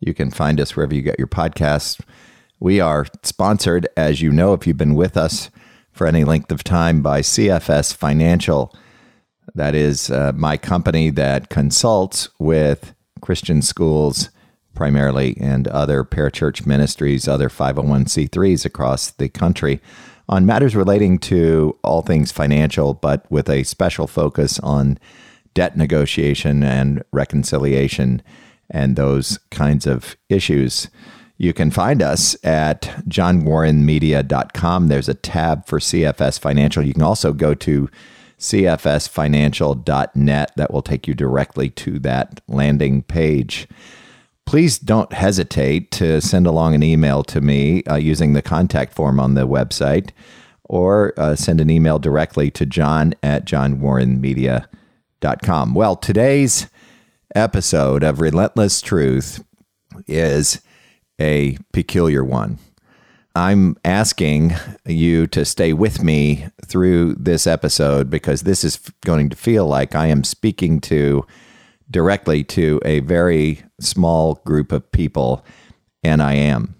You can find us wherever you get your podcasts. We are sponsored, as you know, if you've been with us for any length of time, by CFS Financial. That is uh, my company that consults with Christian schools primarily and other parachurch ministries, other 501c3s across the country on matters relating to all things financial, but with a special focus on debt negotiation and reconciliation and those kinds of issues. You can find us at johnwarrenmedia.com. There's a tab for CFS Financial. You can also go to cfsfinancial.net. That will take you directly to that landing page. Please don't hesitate to send along an email to me uh, using the contact form on the website or uh, send an email directly to john at johnwarrenmedia.com. Well, today's episode of Relentless Truth is a peculiar one. I'm asking you to stay with me through this episode because this is going to feel like I am speaking to directly to a very small group of people, and I am.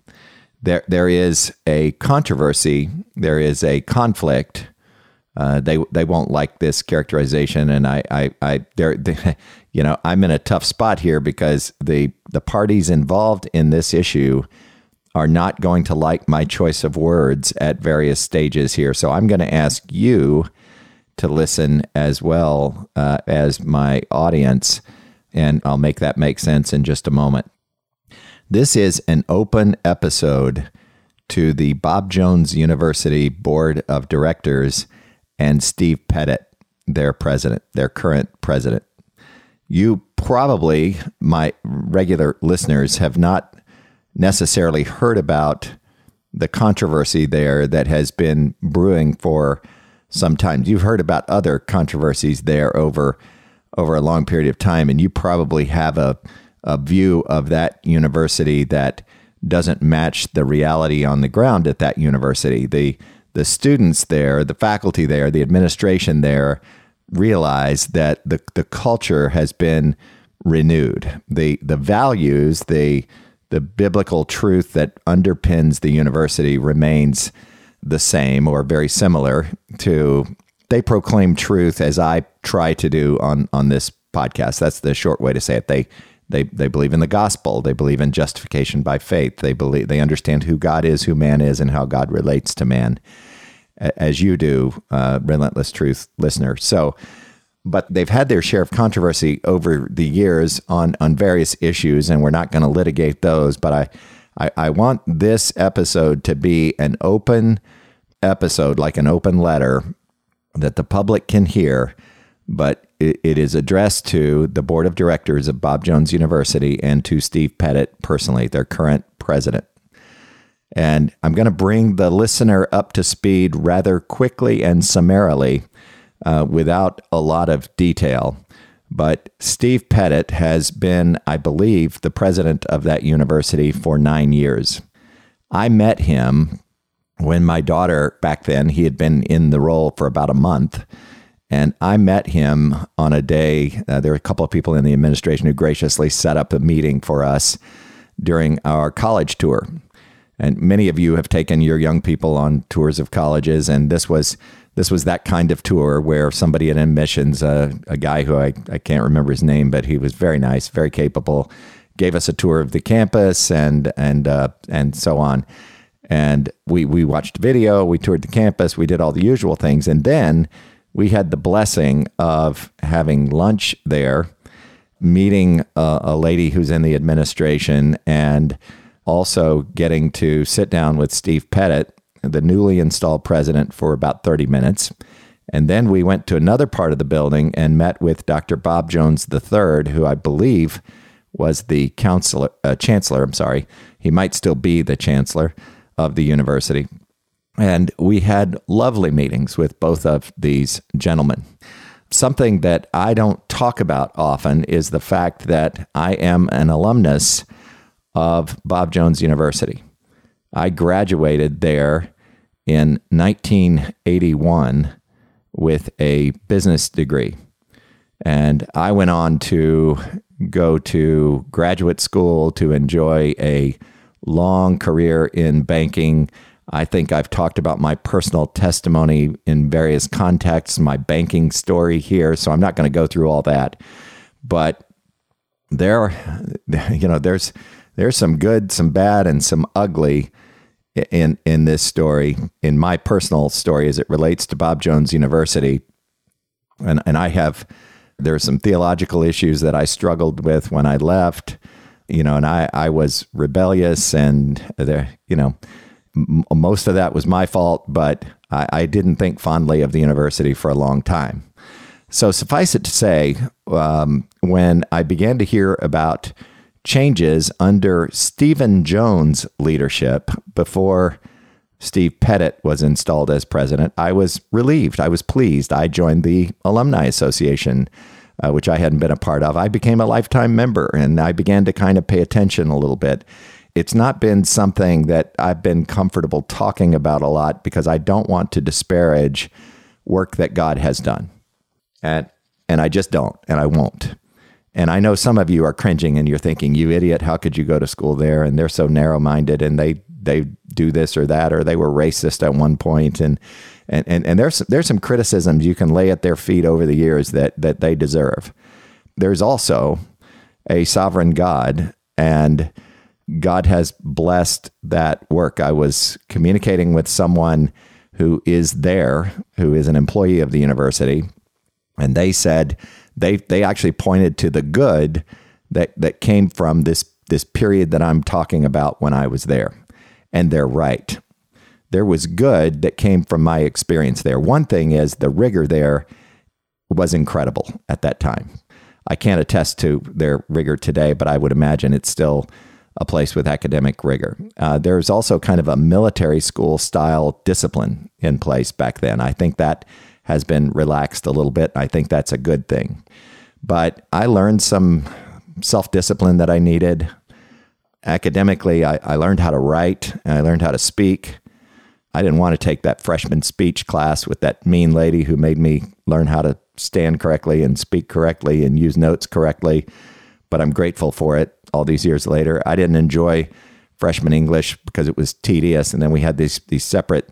There, there is a controversy, there is a conflict. Uh, they they won't like this characterization, and I I, I they're, they, you know, I'm in a tough spot here because the the parties involved in this issue are not going to like my choice of words at various stages here. So I'm going to ask you to listen as well uh, as my audience, and I'll make that make sense in just a moment. This is an open episode to the Bob Jones University Board of Directors and Steve Pettit, their president, their current president. You probably, my regular listeners, have not necessarily heard about the controversy there that has been brewing for some time. You've heard about other controversies there over over a long period of time, and you probably have a, a view of that university that doesn't match the reality on the ground at that university. The the students there, the faculty there, the administration there realize that the, the culture has been renewed. The the values, the the biblical truth that underpins the university remains the same or very similar to they proclaim truth as I try to do on on this podcast. That's the short way to say it. They they they believe in the gospel. They believe in justification by faith. They believe they understand who God is, who man is, and how God relates to man as you do, uh, Relentless Truth listener. So, but they've had their share of controversy over the years on on various issues, and we're not going to litigate those. But I, I, I want this episode to be an open episode, like an open letter that the public can hear, but it, it is addressed to the board of directors of Bob Jones University and to Steve Pettit personally, their current president. And I'm going to bring the listener up to speed rather quickly and summarily uh, without a lot of detail. But Steve Pettit has been, I believe, the president of that university for nine years. I met him when my daughter, back then, he had been in the role for about a month. And I met him on a day. Uh, there were a couple of people in the administration who graciously set up a meeting for us during our college tour. And many of you have taken your young people on tours of colleges, and this was this was that kind of tour where somebody in admissions, uh, a guy who I, I can't remember his name, but he was very nice, very capable, gave us a tour of the campus and and uh, and so on. And we we watched video, we toured the campus, we did all the usual things, and then we had the blessing of having lunch there, meeting a, a lady who's in the administration and also getting to sit down with Steve Pettit, the newly installed president, for about 30 minutes. And then we went to another part of the building and met with Dr. Bob Jones III, who I believe was the counselor, uh, chancellor. I'm sorry, he might still be the chancellor of the university, and we had lovely meetings with both of these gentlemen. Something that I don't talk about often is the fact that I am an alumnus of Bob Jones University. I graduated there in 1981 with a business degree. And I went on to go to graduate school to enjoy a long career in banking. I think I've talked about my personal testimony in various contexts, my banking story here, so I'm not going to go through all that. But there, you know, there's there's some good, some bad, and some ugly in in this story, in my personal story as it relates to Bob Jones University. And and I have there are some theological issues that I struggled with when I left, you know, and I I was rebellious and there, you know, m- most of that was my fault, but I, I didn't think fondly of the university for a long time. So suffice it to say, um, when I began to hear about changes under Stephen Jones' leadership before Steve Pettit was installed as president, I was relieved. I was pleased. I joined the Alumni Association, uh, which I hadn't been a part of. I became a lifetime member and I began to kind of pay attention a little bit. It's not been something that I've been comfortable talking about a lot because I don't want to disparage work that God has done. And and I just don't and I won't. And I know some of you are cringing and you're thinking, "You idiot, how could you go to school there?" and they're so narrow-minded and they they do this or that or they were racist at one point and and and, and there's there's some criticisms you can lay at their feet over the years that that they deserve. There's also a sovereign God and God has blessed that work. I was communicating with someone who is there, who is an employee of the university, and they said they they actually pointed to the good that that came from this this period that I'm talking about when I was there. And they're right. There was good that came from my experience there. One thing is the rigor there was incredible at that time. I can't attest to their rigor today, but I would imagine it's still a place with academic rigor. Uh, there's also kind of a military school style discipline in place back then. I think that has been relaxed a little bit. I think that's a good thing. But I learned some self discipline that I needed. Academically, I, I learned how to write and I learned how to speak. I didn't want to take that freshman speech class with that mean lady who made me learn how to stand correctly and speak correctly and use notes correctly. But I'm grateful for it all these years later. I didn't enjoy freshman English because it was tedious. And then we had these, these separate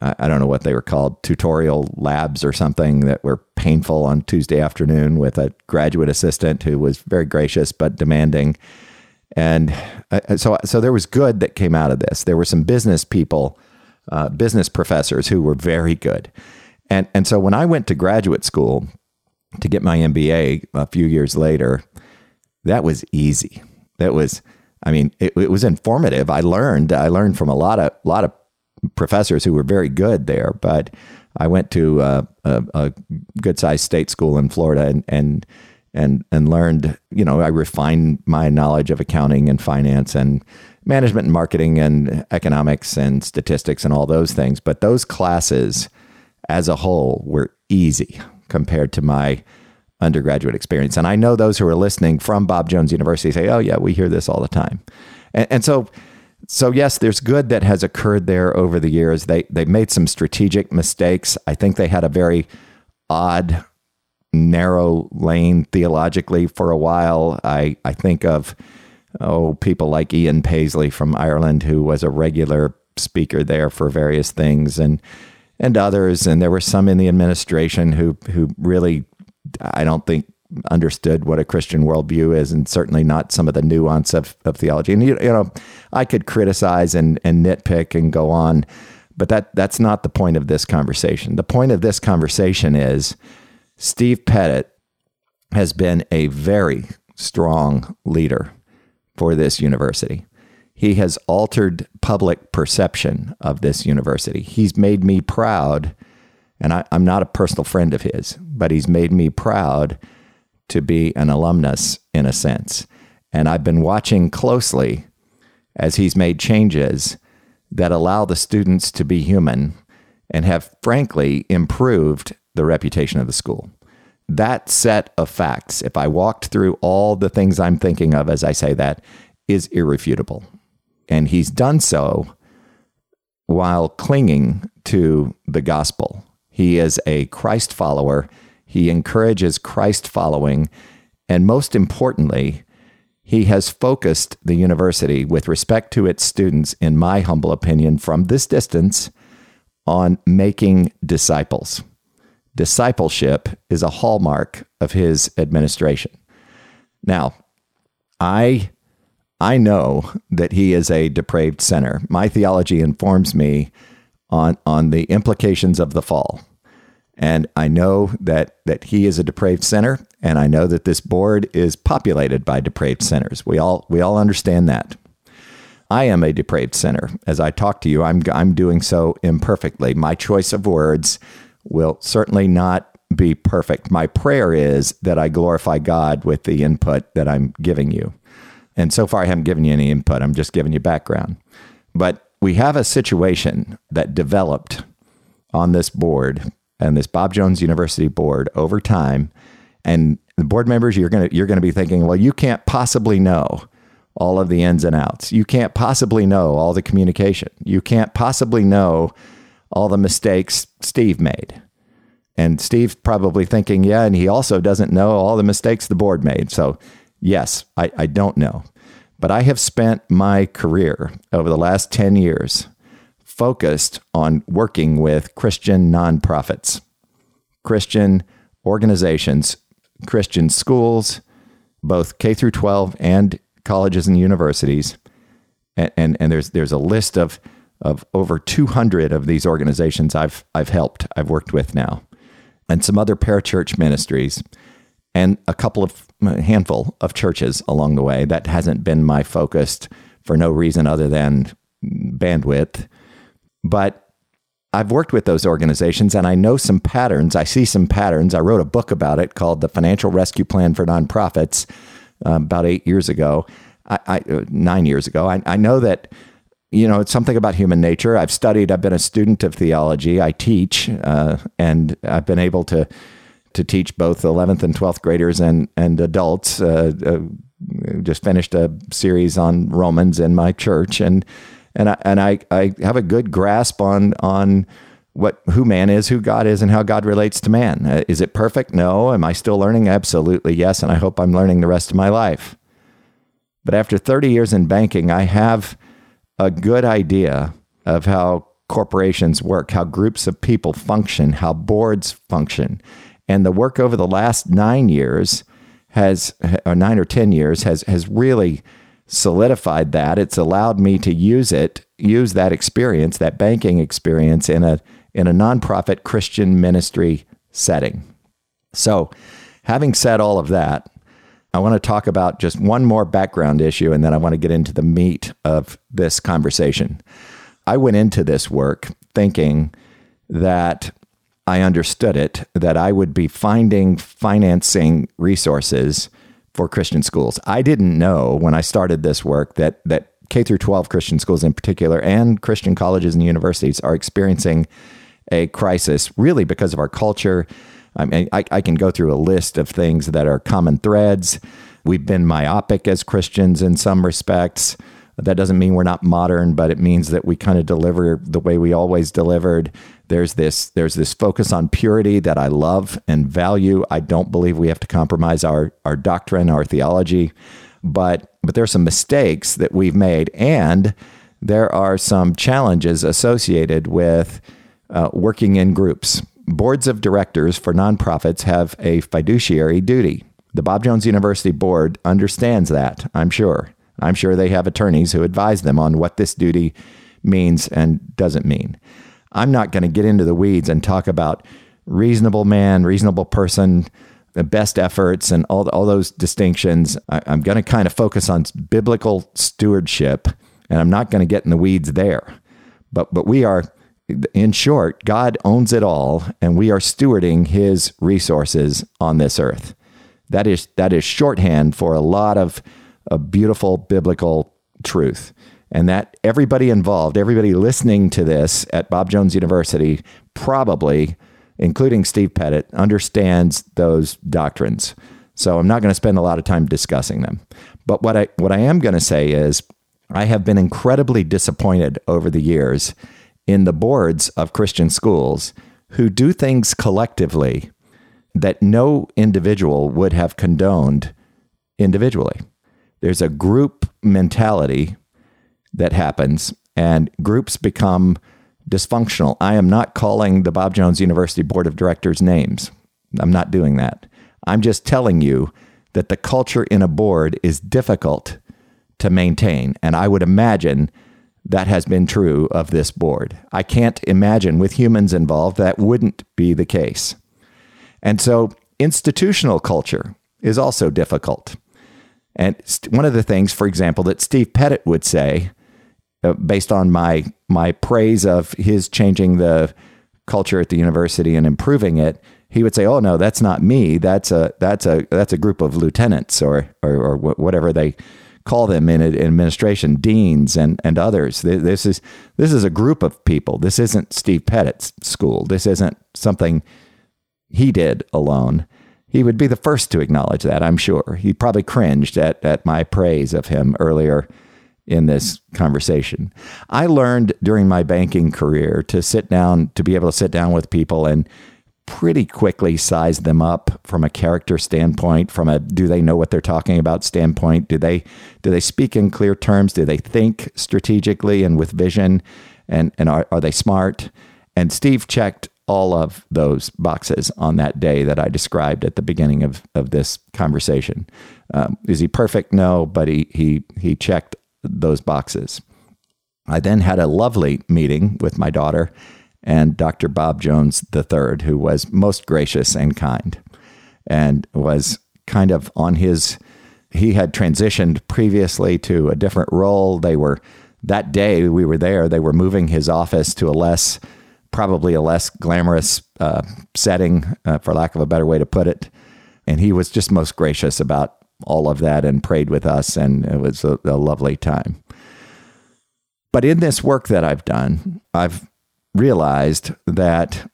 I don't know what they were called, tutorial labs or something that were painful on Tuesday afternoon with a graduate assistant who was very gracious but demanding. And uh, so, so there was good that came out of this. There were some business people, uh, business professors who were very good. And, and so when I went to graduate school to get my MBA a few years later, that was easy. That was, I mean, it, it was informative. I learned, I learned from a lot of, lot of professors who were very good there. But I went to uh, a, a good sized state school in Florida and, and and and learned. You know, I refined my knowledge of accounting and finance and management and marketing and economics and statistics and all those things. But those classes, as a whole, were easy compared to my undergraduate experience. And I know those who are listening from Bob Jones University say, "Oh yeah, we hear this all the time," and, and so so yes, there's good that has occurred there over the years. They they made some strategic mistakes. I think they had a very odd, narrow lane theologically for a while. I I think of oh people like Ian Paisley from Ireland, who was a regular speaker there for various things, and and others. And there were some in the administration who who really I don't think understood what a Christian worldview is, and certainly not some of the nuance of, of theology. And you, you know, I could criticize and, and nitpick and go on, but that that's not the point of this conversation. The point of this conversation is Steve Pettit has been a very strong leader for this university. He has altered public perception of this university. He's made me proud, and I, I'm not a personal friend of his, but he's made me proud to be an alumnus in a sense. And I've been watching closely as he's made changes that allow the students to be human and have frankly improved the reputation of the school. That set of facts, if I walked through all the things I'm thinking of as I say that, is irrefutable. And he's done so while clinging to the gospel. He is a Christ follower. He encourages Christ following. And most importantly, he has focused the university with respect to its students, in my humble opinion, from this distance on making disciples. Discipleship is a hallmark of his administration. Now, I I know that he is a depraved sinner. My theology informs me on on the implications of the fall. And I know that that he is a depraved sinner and I know that this board is populated by depraved sinners. We all we all understand that. I am a depraved sinner. As I talk to you, I'm, I'm doing so imperfectly. My choice of words will certainly not be perfect. My prayer is that I glorify God with the input that I'm giving you. And so far, I haven't given you any input. I'm just giving you background. But we have a situation that developed on this board and this Bob Jones University board over time. And the board members, you're to you're to be thinking, well, you can't possibly know all of the ins and outs. You can't possibly know all the communication. You can't possibly know all the mistakes Steve made. And Steve's probably thinking, yeah, and he also doesn't know all the mistakes the board made. So, yes, I, I don't know. But I have spent my career over the last 10 years focused on working with Christian nonprofits, Christian organizations, Christian schools, both K through 12 and colleges and universities, and, and, and there's there's a list of of over 200 of these organizations I've I've helped, I've worked with now, and some other parachurch ministries, and a couple of a handful of churches along the way. That hasn't been my focus for no reason other than bandwidth, but I've worked with those organizations and I know some patterns. I see some patterns. I wrote a book about it called The Financial Rescue Plan for Nonprofits um, about eight years ago, I, I uh, nine years ago. I, I know that you know it's something about human nature. I've studied. I've been a student of theology. I teach, uh, and I've been able to to teach both 11th and 12th graders and and adults. Uh, uh, just finished a series on Romans in my church, and and I, and I, I have a good grasp on on what who man is, who God is, and how God relates to man. Uh, is it perfect? No. Am I still learning? Absolutely, yes. And I hope I'm learning the rest of my life. But after 30 years in banking, I have a good idea of how corporations work, how groups of people function, how boards function. And the work over the last nine years has, or nine or 10 years, has, has really solidified that. It's allowed me to use it, use that experience, that banking experience in a in a nonprofit Christian ministry setting. So, having said all of that, I want to talk about just one more background issue and then I want to get into the meat of this conversation. I went into this work thinking that I understood it, that I would be finding financing resources for Christian schools. I didn't know when I started this work that that K through 12 Christian schools in particular and Christian colleges and universities are experiencing a crisis, really because of our culture. I mean, I, I can go through a list of things that are common threads. We've been myopic as Christians in some respects. That doesn't mean we're not modern, but it means that we kind of deliver the way we always delivered. There's this there's this focus on purity that I love and value. I don't believe we have to compromise our our doctrine, our theology, but but there's some mistakes that we've made and there are some challenges associated with uh, working in groups. Boards of directors for nonprofits have a fiduciary duty. The Bob Jones University board understands that, I'm sure. I'm sure they have attorneys who advise them on what this duty means and doesn't mean. I'm not going to get into the weeds and talk about reasonable man, reasonable person, the best efforts, and all, all those distinctions. I, I'm going to kind of focus on biblical stewardship, and I'm not going to get in the weeds there. But, but we are in short, God owns it all, and we are stewarding His resources on this earth. That is that is shorthand for a lot of a beautiful biblical truth. And that everybody involved, everybody listening to this at Bob Jones University, probably, including Steve Pettit, understands those doctrines. So I'm not going to spend a lot of time discussing them. But what I what I am going to say is I have been incredibly disappointed over the years in the boards of Christian schools who do things collectively that no individual would have condoned individually. There's a group mentality that happens, and groups become dysfunctional. I am not calling the Bob Jones University Board of Directors names. I'm not doing that. I'm just telling you that the culture in a board is difficult to maintain. And I would imagine that has been true of this board. I can't imagine with humans involved that wouldn't be the case. And so institutional culture is also difficult. And one of the things, for example, that Steve Pettit would say, uh, based on my my praise of his changing the culture at the university and improving it, he would say, "Oh no, that's not me. That's a that's a that's a group of lieutenants or or, or whatever they call them in administration, deans and and others. This is this is a group of people. This isn't Steve Pettit's school. This isn't something he did alone." He would be the first to acknowledge that, I'm sure. He probably cringed at, at my praise of him earlier in this conversation. I learned during my banking career to sit down, to be able to sit down with people and pretty quickly size them up from a character standpoint, from a do they know what they're talking about standpoint? Do they do they speak in clear terms? Do they think strategically and with vision? And and are, are they smart? And Steve checked all of those boxes on that day that I described at the beginning of, of this conversation. Um, is he perfect? No, but he he he checked those boxes. I then had a lovely meeting with my daughter and Dr. Bob Jones III, who was most gracious and kind and was kind of on his, he had transitioned previously to a different role. They were, that day we were there, they were moving his office to a less, probably a less glamorous uh, setting, uh, for lack of a better way to put it. And he was just most gracious about all of that and prayed with us, and it was a, a lovely time. But in this work that I've done, I've realized that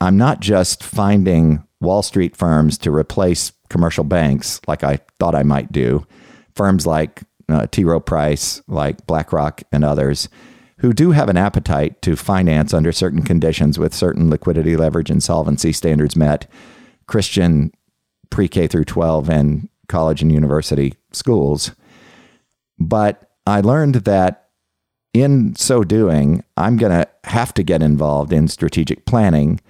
I'm not just finding Wall Street firms to replace commercial banks like I thought I might do, firms like uh, T. Rowe Price, like BlackRock, and others who do have an appetite to finance under certain conditions with certain liquidity, leverage, and solvency standards met Christian pre K through 12 and college and university schools. But I learned that in so doing, I'm going to have to get involved in strategic planning,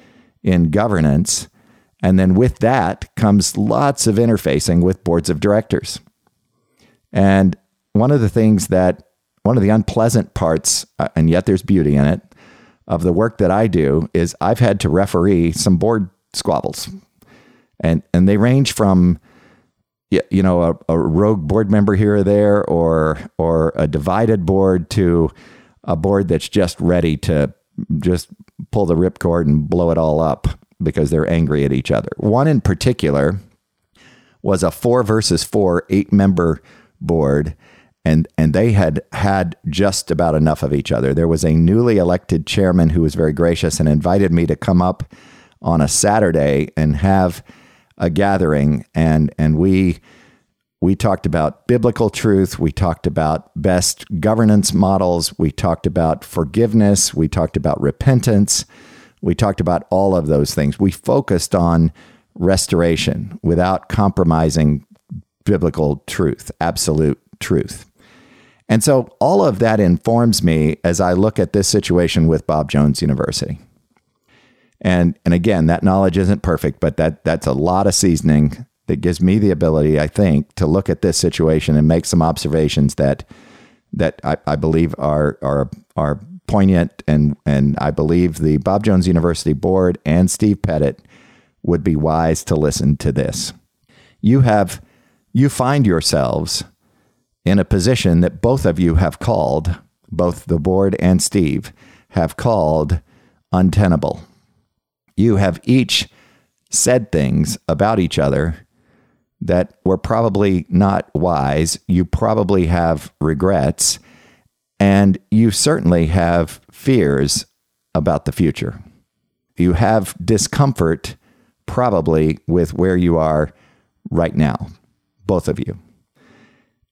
in governance, and then with that comes lots of interfacing with boards of directors. And one of the things that, one of the unpleasant parts, uh, and yet there's beauty in it, of the work that I do is I've had to referee some board squabbles. And, and they range from you know a, a rogue board member here or there or or a divided board to a board that's just ready to just pull the ripcord and blow it all up because they're angry at each other. One in particular was a four versus four eight member board and and they had had just about enough of each other. There was a newly elected chairman who was very gracious and invited me to come up on a Saturday and have a gathering, and and we we talked about biblical truth. We talked about best governance models. We talked about forgiveness. We talked about repentance. We talked about all of those things. We focused on restoration without compromising biblical truth, absolute truth. And so all of that informs me as I look at this situation with Bob Jones University. And and again, that knowledge isn't perfect, but that that's a lot of seasoning that gives me the ability, I think, to look at this situation and make some observations that that I, I believe are are are poignant and and I believe the Bob Jones University board and Steve Pettit would be wise to listen to this. You have you find yourselves in a position that both of you have called, both the board and Steve have called untenable you have each said things about each other that were probably not wise. You probably have regrets, and you certainly have fears about the future. You have discomfort probably with where you are right now, both of you.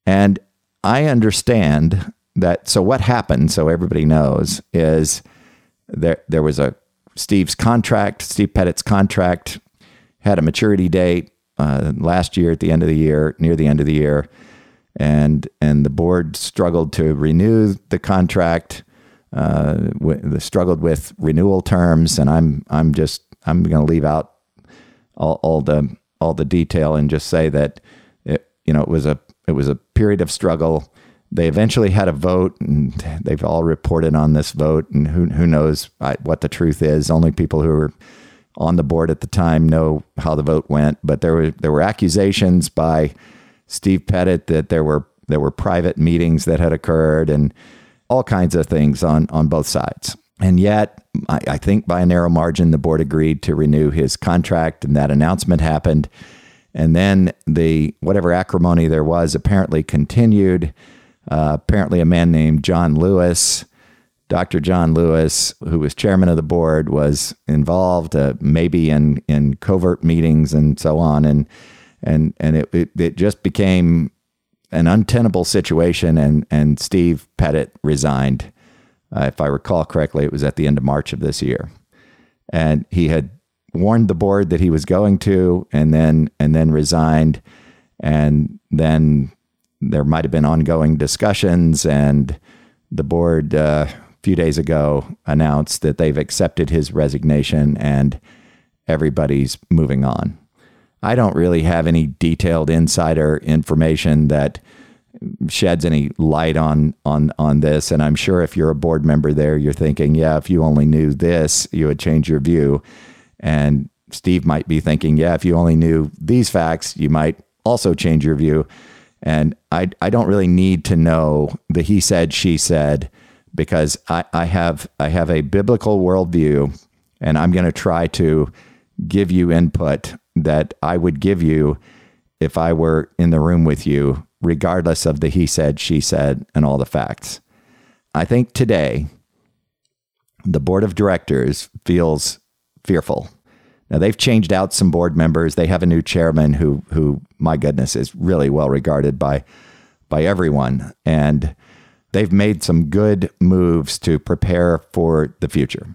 And I understand that. So, what happened, so everybody knows, is there, there was a Steve's contract, Steve Pettit's contract had a maturity date uh, last year at the end of the year, near the end of the year, and and the board struggled to renew the contract. Uh, w- struggled with renewal terms, and I'm I'm just I'm going to leave out all, all the all the detail and just say that it you know it was a it was a period of struggle. They eventually had a vote, and they've all reported on this vote. And who who knows what the truth is? Only people who were on the board at the time know how the vote went, but there were there were accusations by Steve Pettit that there were there were private meetings that had occurred and all kinds of things on on both sides. And yet, I, I think by a narrow margin, the board agreed to renew his contract, and that announcement happened. And then the whatever acrimony there was apparently continued. Uh, apparently, a man named John Lewis Dr. John Lewis, who was chairman of the board, was involved uh, maybe in, in covert meetings and so on. And, and, and it, it, it just became an untenable situation. And, and Steve Pettit resigned. Uh, if I recall correctly, it was at the end of March of this year. And he had warned the board that he was going to, and then, and then resigned. And then there might have been ongoing discussions, and the board uh, few days ago announced that they've accepted his resignation and everybody's moving on. I don't really have any detailed insider information that sheds any light on on on this and I'm sure if you're a board member there you're thinking yeah if you only knew this you would change your view and Steve might be thinking yeah if you only knew these facts you might also change your view and I I don't really need to know the he said she said because I, I have I have a biblical worldview, and I'm going to try to give you input that I would give you if I were in the room with you, regardless of the he said, she said, and all the facts. I think today the board of directors feels fearful. Now they've changed out some board members. They have a new chairman who who my goodness is really well regarded by by everyone and they've made some good moves to prepare for the future.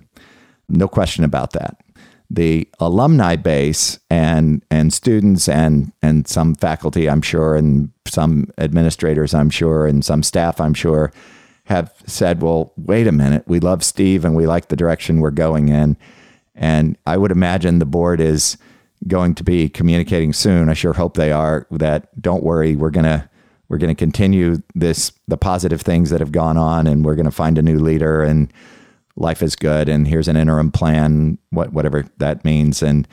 No question about that. The alumni base and and students and and some faculty, I'm sure, and some administrators, I'm sure, and some staff, I'm sure, have said, "Well, wait a minute. We love Steve and we like the direction we're going in." And I would imagine the board is going to be communicating soon. I sure hope they are. That don't worry, we're gonna we're going to continue this the positive things that have gone on and we're going to find a new leader and life is good and here's an interim plan what whatever that means and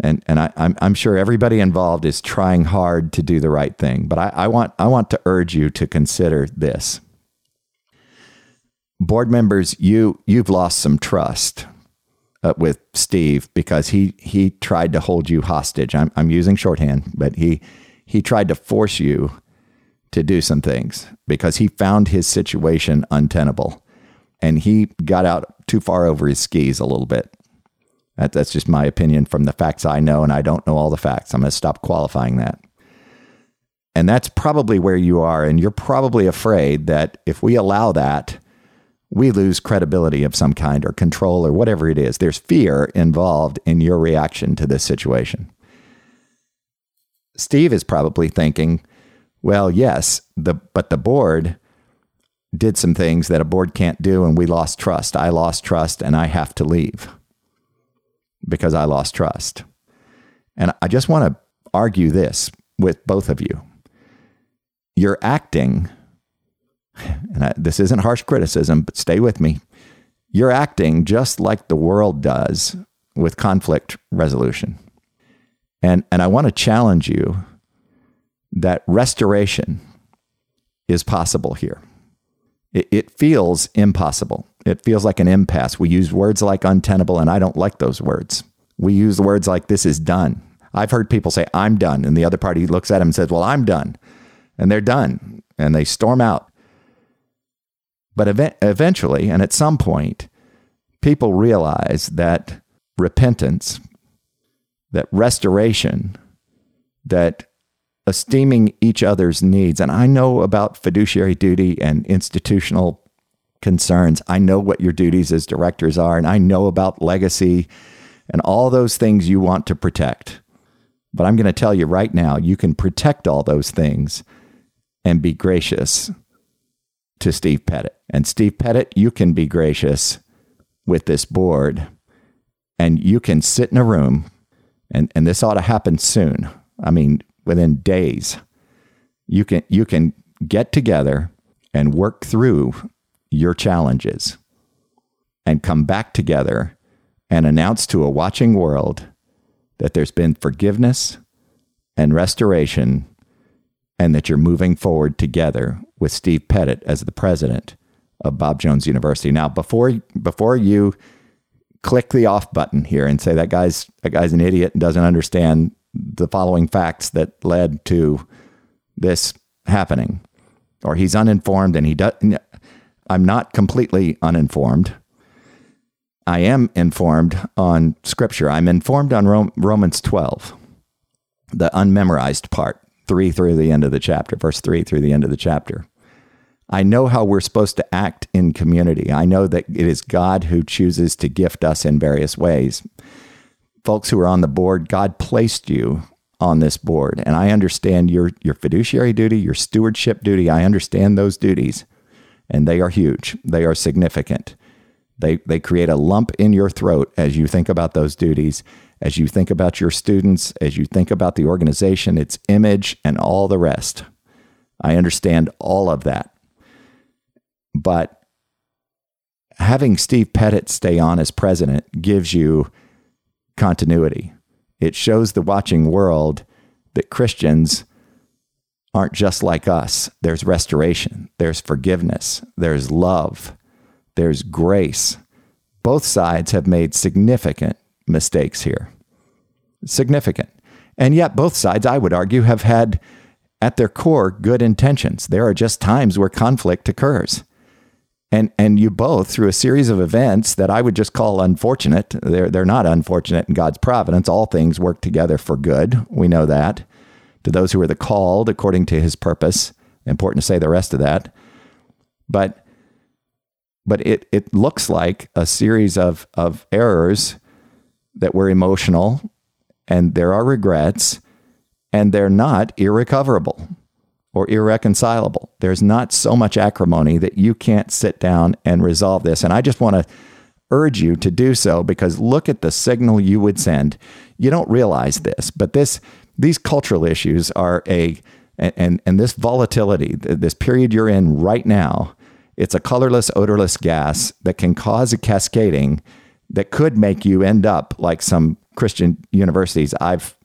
and and I, I'm I'm sure everybody involved is trying hard to do the right thing but I, I want I want to urge you to consider this board members you you've lost some trust uh, with Steve because he he tried to hold you hostage I'm I'm using shorthand but he he tried to force you to do some things because he found his situation untenable and he got out too far over his skis a little bit. That, that's just my opinion from the facts I know, and I don't know all the facts. I'm going to stop qualifying that. And that's probably where you are. And you're probably afraid that if we allow that, we lose credibility of some kind or control or whatever it is. There's fear involved in your reaction to this situation. Steve is probably thinking, well, yes, the but the board did some things that a board can't do and we lost trust. I lost trust and I have to leave because I lost trust. And I just want to argue this with both of you. You're acting and I, this isn't harsh criticism, but stay with me. You're acting just like the world does with conflict resolution. And and I want to challenge you that restoration is possible here. It, it, feels impossible. It feels like an impasse. We use words like untenable, and I don't like those words. We use words like this is done. I've heard people say, I'm done. And the other party looks at him and says, Well, I'm done. And they're done. And they storm out. But ev- eventually, and at some point, people realize that repentance, that restoration, that esteeming each other's needs. And I know about fiduciary duty and institutional concerns. I know what your duties as directors are, and I know about legacy and all those things you want to protect. But I'm going to tell you right now, you can protect all those things and be gracious to Steve Pettit. And Steve Pettit, you can be gracious with this board and you can sit in a room and, and this ought to happen soon. I mean, within days. You can you can get together and work through your challenges and come back together and announce to a watching world that there's been forgiveness and restoration and that you're moving forward together with Steve Pettit as the president of Bob Jones University. Now, before before you click the off button here and say that guy's that guy's an idiot and doesn't understand the following facts that led to this happening, or he's uninformed and he does. I'm not completely uninformed. I am informed on Scripture. I'm informed on Romans 12, the unmemorized part, three through the end of the chapter, verse three through the end of the chapter. I know how we're supposed to act in community. I know that it is God who chooses to gift us in various ways. Folks who are on the board, God placed you on this board. And I understand your, your fiduciary duty, your stewardship duty. I understand those duties and they are huge. They are significant. They, they create a lump in your throat as you think about those duties, as you think about your students, as you think about the organization, its image, and all the rest. I understand all of that. But having Steve Pettit stay on as president gives you continuity. It shows the watching world that Christians aren't just like us. There's restoration, there's forgiveness, there's love, there's grace. Both sides have made significant mistakes here. Significant. And yet, both sides, I would argue, have had at their core good intentions. There are just times where conflict occurs. And, and you both, through a series of events that I would just call unfortunate, they're, they're not unfortunate in God's providence. All things work together for good. We know that to those who are the called according to his purpose. Important to say the rest of that. But but it it looks like a series of of errors that were emotional and there are regrets and they're not irrecoverable or irreconcilable. There's not so much acrimony that you can't sit down and resolve this. And I just want to urge you to do so because look at the signal you would send. You don't realize this, but this these cultural issues are a and and this volatility, this period you're in right now, it's a colorless, odorless gas that can cause a cascading that could make you end up like some Christian universities I've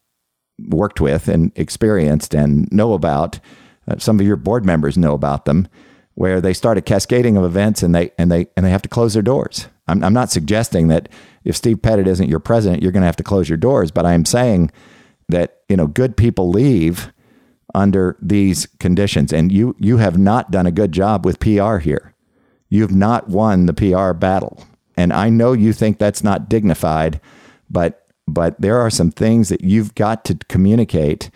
worked with and experienced and know about. Uh, some of your board members know about them, where they start a cascading of events and they and they and they have to close their doors. I'm, I'm not suggesting that if Steve Pettit isn't your president, you're going to have to close your doors, but I am saying that you know good people leave under these conditions and you you have not done a good job with PR here. You've not won the PR battle. And I know you think that's not dignified, but but there are some things that you've got to communicate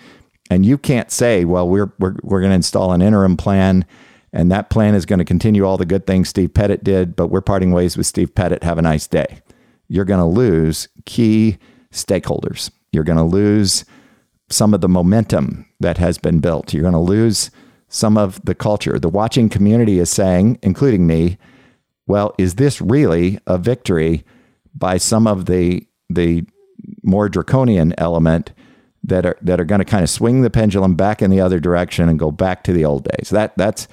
and you can't say, well, we're we're we're going to install an interim plan and that plan is going to continue all the good things Steve Pettit did, but we're parting ways with Steve Pettit. Have a nice day. You're going to lose key stakeholders. You're going to lose some of the momentum that has been built. You're going to lose some of the culture. The watching community is saying, including me, well, is this really a victory by some of the the more draconian element that are that are going to kind of swing the pendulum back in the other direction and go back to the old days? That that's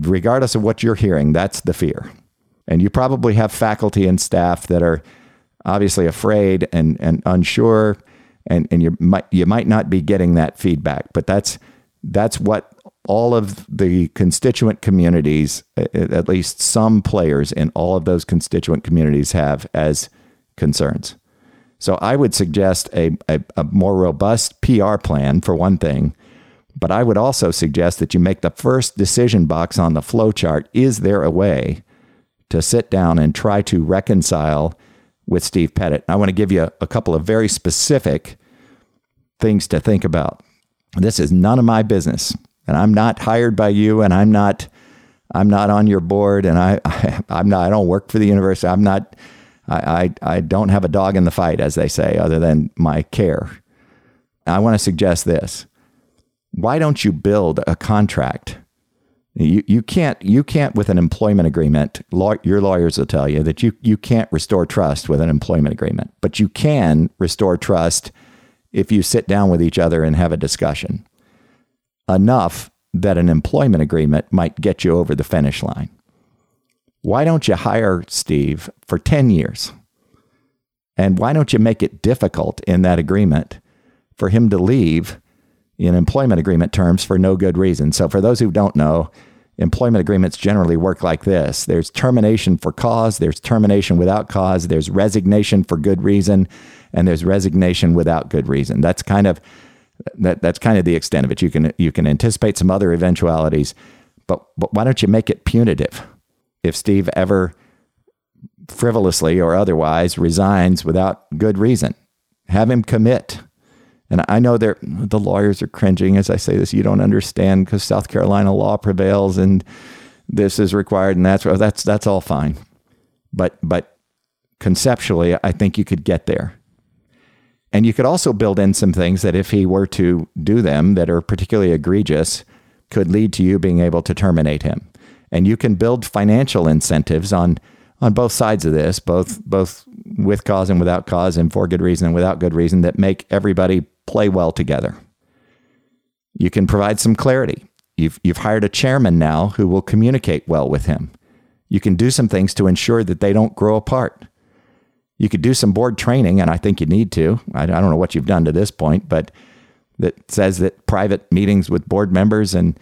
regardless of what you're hearing, that's the fear. And you probably have faculty and staff that are obviously afraid and, and unsure, and, and you might you might not be getting that feedback. But that's that's what all of the constituent communities, at least some players in all of those constituent communities, have as concerns. So I would suggest a, a, a, more robust PR plan for one thing, but I would also suggest that you make the first decision box on the flowchart. Is there a way to sit down and try to reconcile with Steve Pettit? I want to give you a, couple of very specific things to think about. This is none of my business, and I'm not hired by you, and I'm not I'm not on your board, and I, I I'm not I don't work for the university. I'm not I, I, I don't have a dog in the fight, as they say, other than my care. I want to suggest this. Why don't you build a contract? You, you can't you can't with an employment agreement. Law, your lawyers will tell you that you you can't restore trust with an employment agreement, but you can restore trust if you sit down with each other and have a discussion. Enough that an employment agreement might get you over the finish line why don't you hire Steve for 10 years? And why don't you make it difficult in that agreement for him to leave in employment agreement terms for no good reason? So, for those who don't know, employment agreements generally work like this there's termination for cause, there's termination without cause, there's resignation for good reason, and there's resignation without good reason. That's kind of that, that's kind of the extent of it. You can you can anticipate some other eventualities, but but why don't you make it punitive? if Steve ever frivolously or otherwise resigns without good reason. Have him commit. And I know they the lawyers are cringing as I say this. You don't understand because South Carolina law prevails and this is required and that's that's that's all fine. But but conceptually, I think you could get there. And you could also build in some things that if he were to do them that are particularly egregious, could lead to you being able to terminate him and you can build financial incentives on on both sides of this, both both with cause and without cause, and for good reason and without good reason, that make everybody play well together. You can provide some clarity. You've you've hired a chairman now who will communicate well with him. You can do some things to ensure that they don't grow apart. You could do some board training, and I think you need to. I, I don't know what you've done to this point, but that says that private meetings with board members and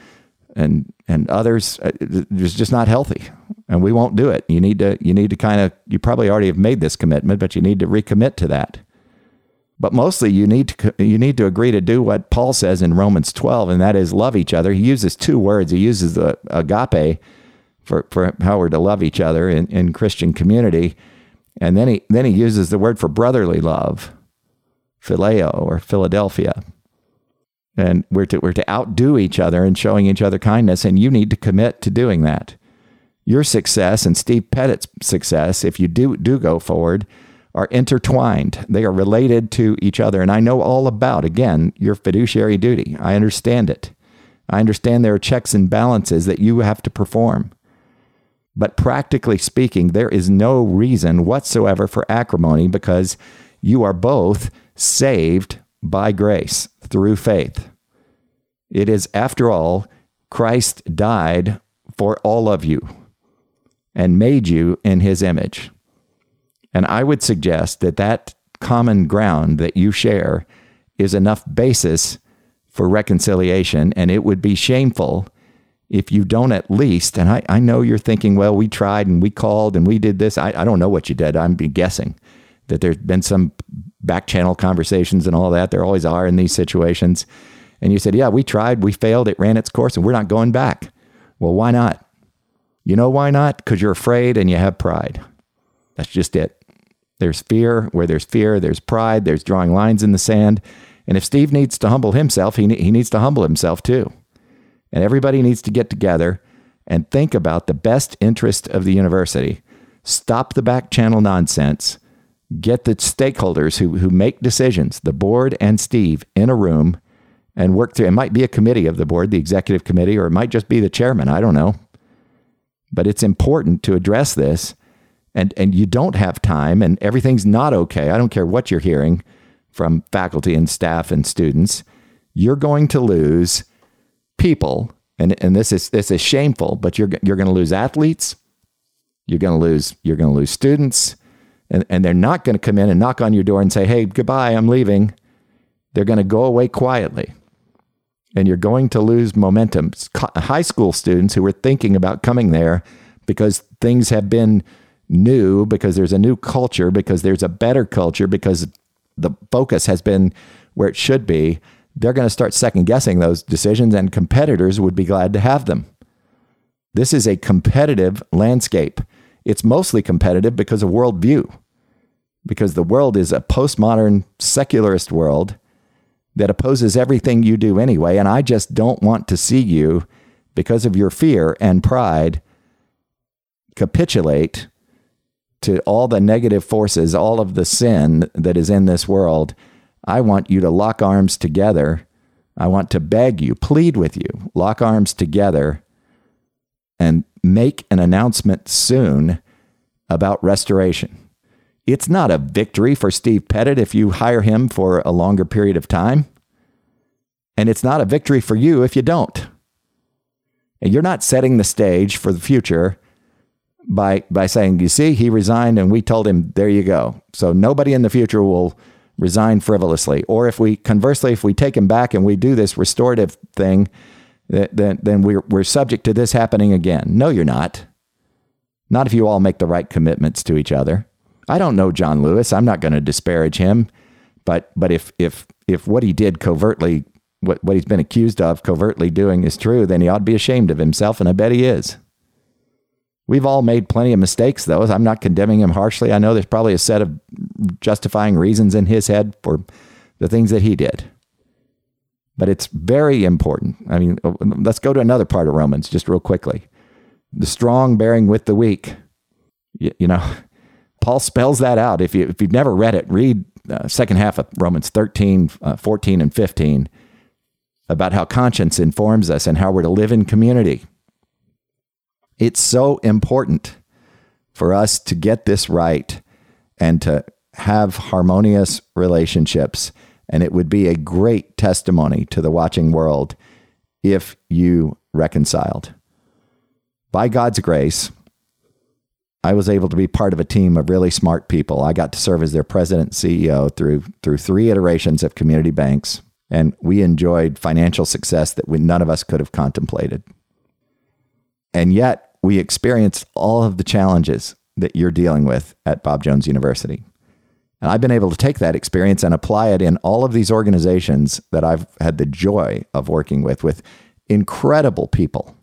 and and others uh, is just not healthy and we won't do it. You need to you need to kind of you probably already have made this commitment but you need to recommit to that. But mostly you need to you need to agree to do what Paul says in Romans 12 and that is love each other. He uses two words. He uses the agape for, for how we're to love each other in, in Christian community. And then he then he uses the word for brotherly love phileo or Philadelphia. And we're to, we're to outdo each other in showing each other kindness. And you need to commit to doing that. Your success and Steve Pettit's success, if you do, do go forward, are intertwined. They are related to each other. And I know all about, again, your fiduciary duty. I understand it. I understand there are checks and balances that you have to perform. But practically speaking, there is no reason whatsoever for acrimony because you are both saved by grace through faith. It is, after all, Christ died for all of you and made you in his image. And I would suggest that that common ground that you share is enough basis for reconciliation. And it would be shameful if you don't at least, and I, I know you're thinking, well, we tried and we called and we did this. I, I don't know what you did. I'm guessing that there's been some back channel conversations and all that. There always are in these situations. And you said, Yeah, we tried, we failed, it ran its course, and we're not going back. Well, why not? You know why not? Because you're afraid and you have pride. That's just it. There's fear. Where there's fear, there's pride. There's drawing lines in the sand. And if Steve needs to humble himself, he, he needs to humble himself too. And everybody needs to get together and think about the best interest of the university. Stop the back channel nonsense get the stakeholders who, who make decisions, the board and Steve, in a room and work through. It might be a committee of the board, the executive committee, or it might just be the chairman. I don't know. But it's important to address this. And, and you don't have time, and everything's not okay. I don't care what you're hearing from faculty and staff and students. You're going to lose people, and, and this is this is shameful, but you're you're going to lose athletes. You're going to lose you're going to lose students and, and they're not going to come in and knock on your door and say, hey, goodbye, I'm leaving. They're going to go away quietly. And you're going to lose momentum. High school students who are thinking about coming there because things have been new, because there's a new culture, because there's a better culture, because the focus has been where it should be, they're going to start second guessing those decisions, and competitors would be glad to have them. This is a competitive landscape. It's mostly competitive because of worldview, because the world is a postmodern secularist world that opposes everything you do anyway. And I just don't want to see you, because of your fear and pride, capitulate to all the negative forces, all of the sin that is in this world. I want you to lock arms together. I want to beg you, plead with you, lock arms together and make an announcement soon about restoration. It's not a victory for Steve Pettit if you hire him for a longer period of time. And it's not a victory for you if you don't. And you're not setting the stage for the future by by saying, "You see, he resigned and we told him, there you go." So nobody in the future will resign frivolously. Or if we conversely, if we take him back and we do this restorative thing, then then we're we're subject to this happening again. No, you're not. Not if you all make the right commitments to each other. I don't know John Lewis. I'm not going to disparage him, but but if if if what he did covertly, what what he's been accused of covertly doing is true, then he ought to be ashamed of himself, and I bet he is. We've all made plenty of mistakes, though. I'm not condemning him harshly. I know there's probably a set of justifying reasons in his head for the things that he did. But it's very important. I mean, uh, let's go to another part of Romans just real quickly. The strong bearing with the weak. You, you know, Paul spells that out. If, you, if you've never read it, read uh, second half of Romans 13, uh, 14, and 15 about how conscience informs us and how we're to live in community. It's so important for us to get this right and to have harmonious relationships. And it would be a great testimony to the watching world if you reconciled. By God's grace, I was able to be part of a team of really smart people. I got to serve as their president CEO through through three iterations of community banks, and we enjoyed financial success that we, none of us could have contemplated. And yet, we experienced all of the challenges that you're dealing with at Bob Jones University. And I've been able to take that experience and apply it in all of these organizations that I've had the joy of working with, with incredible people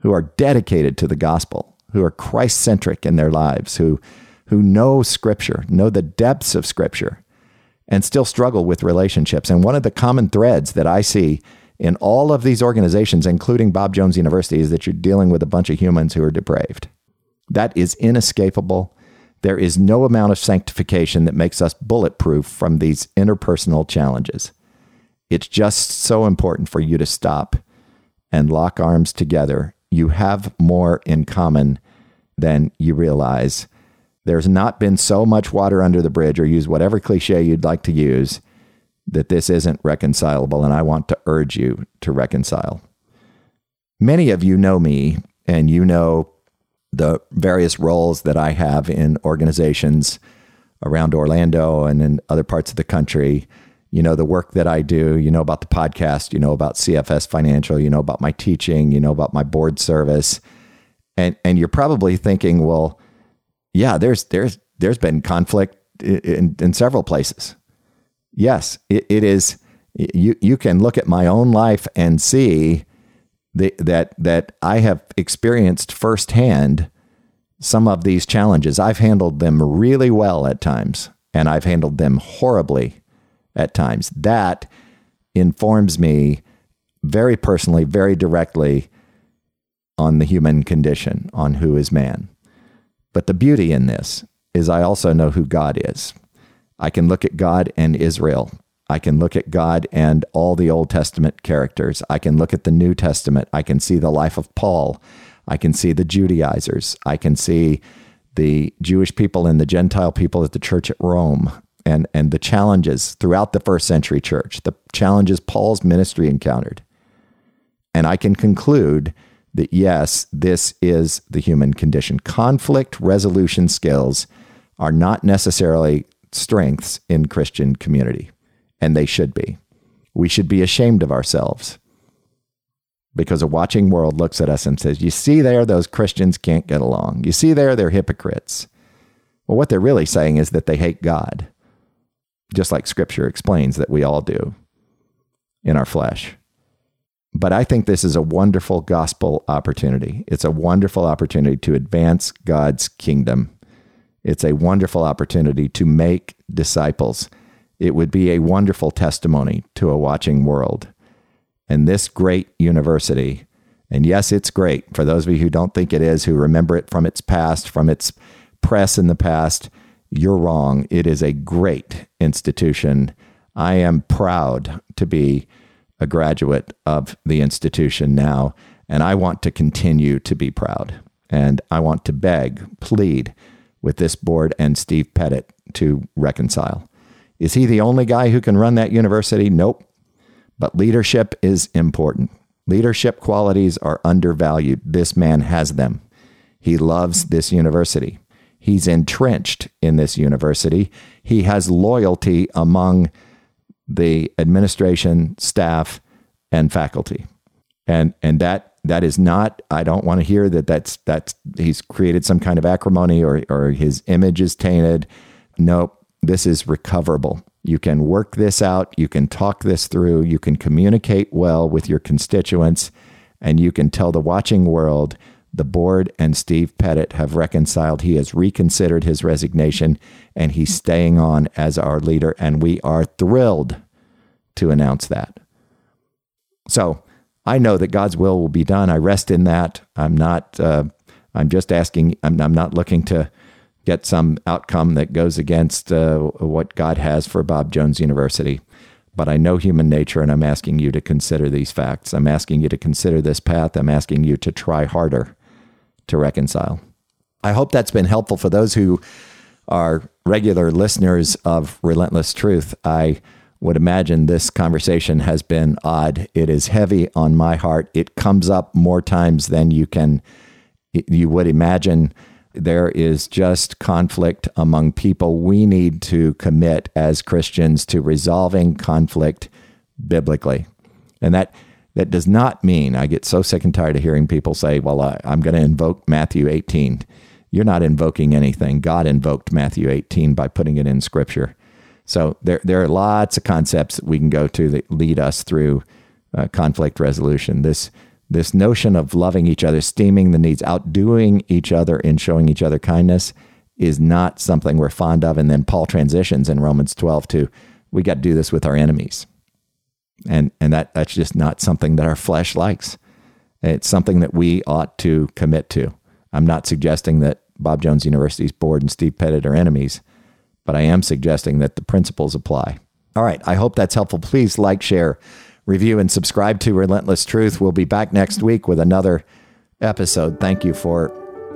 who are dedicated to the gospel, who are Christ centric in their lives, who, who know Scripture, know the depths of Scripture, and still struggle with relationships. And one of the common threads that I see in all of these organizations, including Bob Jones University, is that you're dealing with a bunch of humans who are depraved. That is inescapable. There is no amount of sanctification that makes us bulletproof from these interpersonal challenges. It's just so important for you to stop and lock arms together. You have more in common than you realize. There's not been so much water under the bridge, or use whatever cliche you'd like to use, that this isn't reconcilable, and I want to urge you to reconcile. Many of you know me, and you know the various roles that I have in organizations around Orlando and in other parts of the country. You know the work that I do, you know about the podcast, you know about CFS Financial, you know about my teaching, you know about my board service. And and you're probably thinking, well, yeah, there's there's there's been conflict in, in several places yes, it, it is. You you can look at my own life and see the, that that I have experienced firsthand some of these challenges. I've handled them really well at times, and I've handled them horribly at times. That informs me very personally, very directly on the human condition, on who is man. But the beauty in this is I also know who God is. I can look at God and Israel. I can look at God and all the Old Testament characters. I can look at the New Testament. I can see the life of Paul. I can see the Judaizers. I can see the Jewish people and the Gentile people at the church at Rome and, and the challenges throughout the first century church, the challenges Paul's ministry encountered. And I can conclude that yes, this is the human condition. Conflict resolution skills are not necessarily strengths in Christian community, and they should be. We should be ashamed of ourselves because a watching world looks at us and says, You see, there, those Christians can't get along. You see, there, they're hypocrites. Well, what they're really saying is that they hate God. just like Scripture explains that we all do in our flesh. But I think this is a wonderful gospel opportunity. It's a wonderful opportunity to advance God's kingdom. It's a wonderful opportunity to make disciples. It would be a wonderful testimony to a watching world. And this great university, and yes, it's great for those of you who don't think it is, who remember it from its past, from its press in the past, you're wrong. It is a great institution. I am proud to be a graduate of the institution now, and I want to continue to be proud. And I want to beg, plead with this board and Steve Pettit to reconcile. Is he the only guy who can run that university? Nope. But leadership is important. Leadership qualities are undervalued. This man has them. He loves this university. He's entrenched in this university. He has loyalty among the administration, staff, and faculty. And and that that is not I don't want to hear that that's that's he's created some kind of acrimony or or his image is tainted. Nope, this is recoverable. You can work this out, you can talk this through, you can communicate well with your constituents and you can tell the watching world the board and Steve Pettit have reconciled. He has reconsidered his resignation and he's staying on as our leader. And we are thrilled to announce that. So I know that God's will will be done. I rest in that. I'm not, uh, I'm just asking, I'm, I'm, not looking to get some outcome that goes against uh, what God has for Bob Jones University. But I know human nature, and I'm asking you to consider these facts. I'm asking you to consider this path. I'm asking you to try harder to reconcile. I hope that's been helpful for those who are regular listeners of Relentless Truth. I would imagine this conversation has been odd. It is heavy on my heart. It comes up more times than you can you would imagine. There is just conflict among people. We need to commit as Christians to resolving conflict biblically. And that that does not mean I get so sick and tired of hearing people say, well, I, I'm going to invoke Matthew 18. You're not invoking anything. God invoked Matthew 18 by putting it in Scripture. So there, there are lots of concepts that we can go to that lead us through uh, conflict resolution. This, this notion of loving each other, esteeming the needs, outdoing each other in showing each other kindness is not something we're fond of. And then Paul transitions in Romans 12 to, we got to do this with our enemies and and that that's just not something that our flesh likes. It's something that we ought to commit to. I'm not suggesting that Bob Jones University's board and Steve Pettit are enemies, but I am suggesting that the principles apply. All right, I hope that's helpful. Please like, share, review, and subscribe to Relentless Truth. We'll be back next week with another episode. Thank you for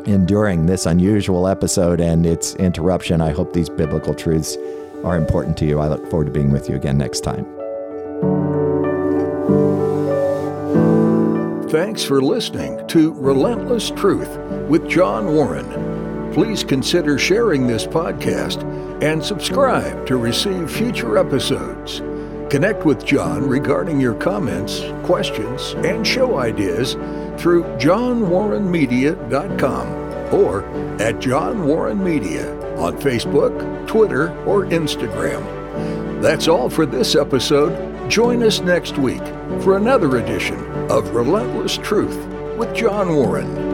enduring this unusual episode and its interruption. I hope these biblical truths are important to you. I look forward to being with you again next time. Thanks for listening to Relentless Truth with John Warren. Please consider sharing this podcast and subscribe to receive future episodes. Connect with John regarding your comments, questions, and show ideas through johnwarrenmedia.com or at John Warren Media on Facebook, Twitter, or Instagram. That's all for this episode. Join us next week for another edition of Relentless Truth with John Warren.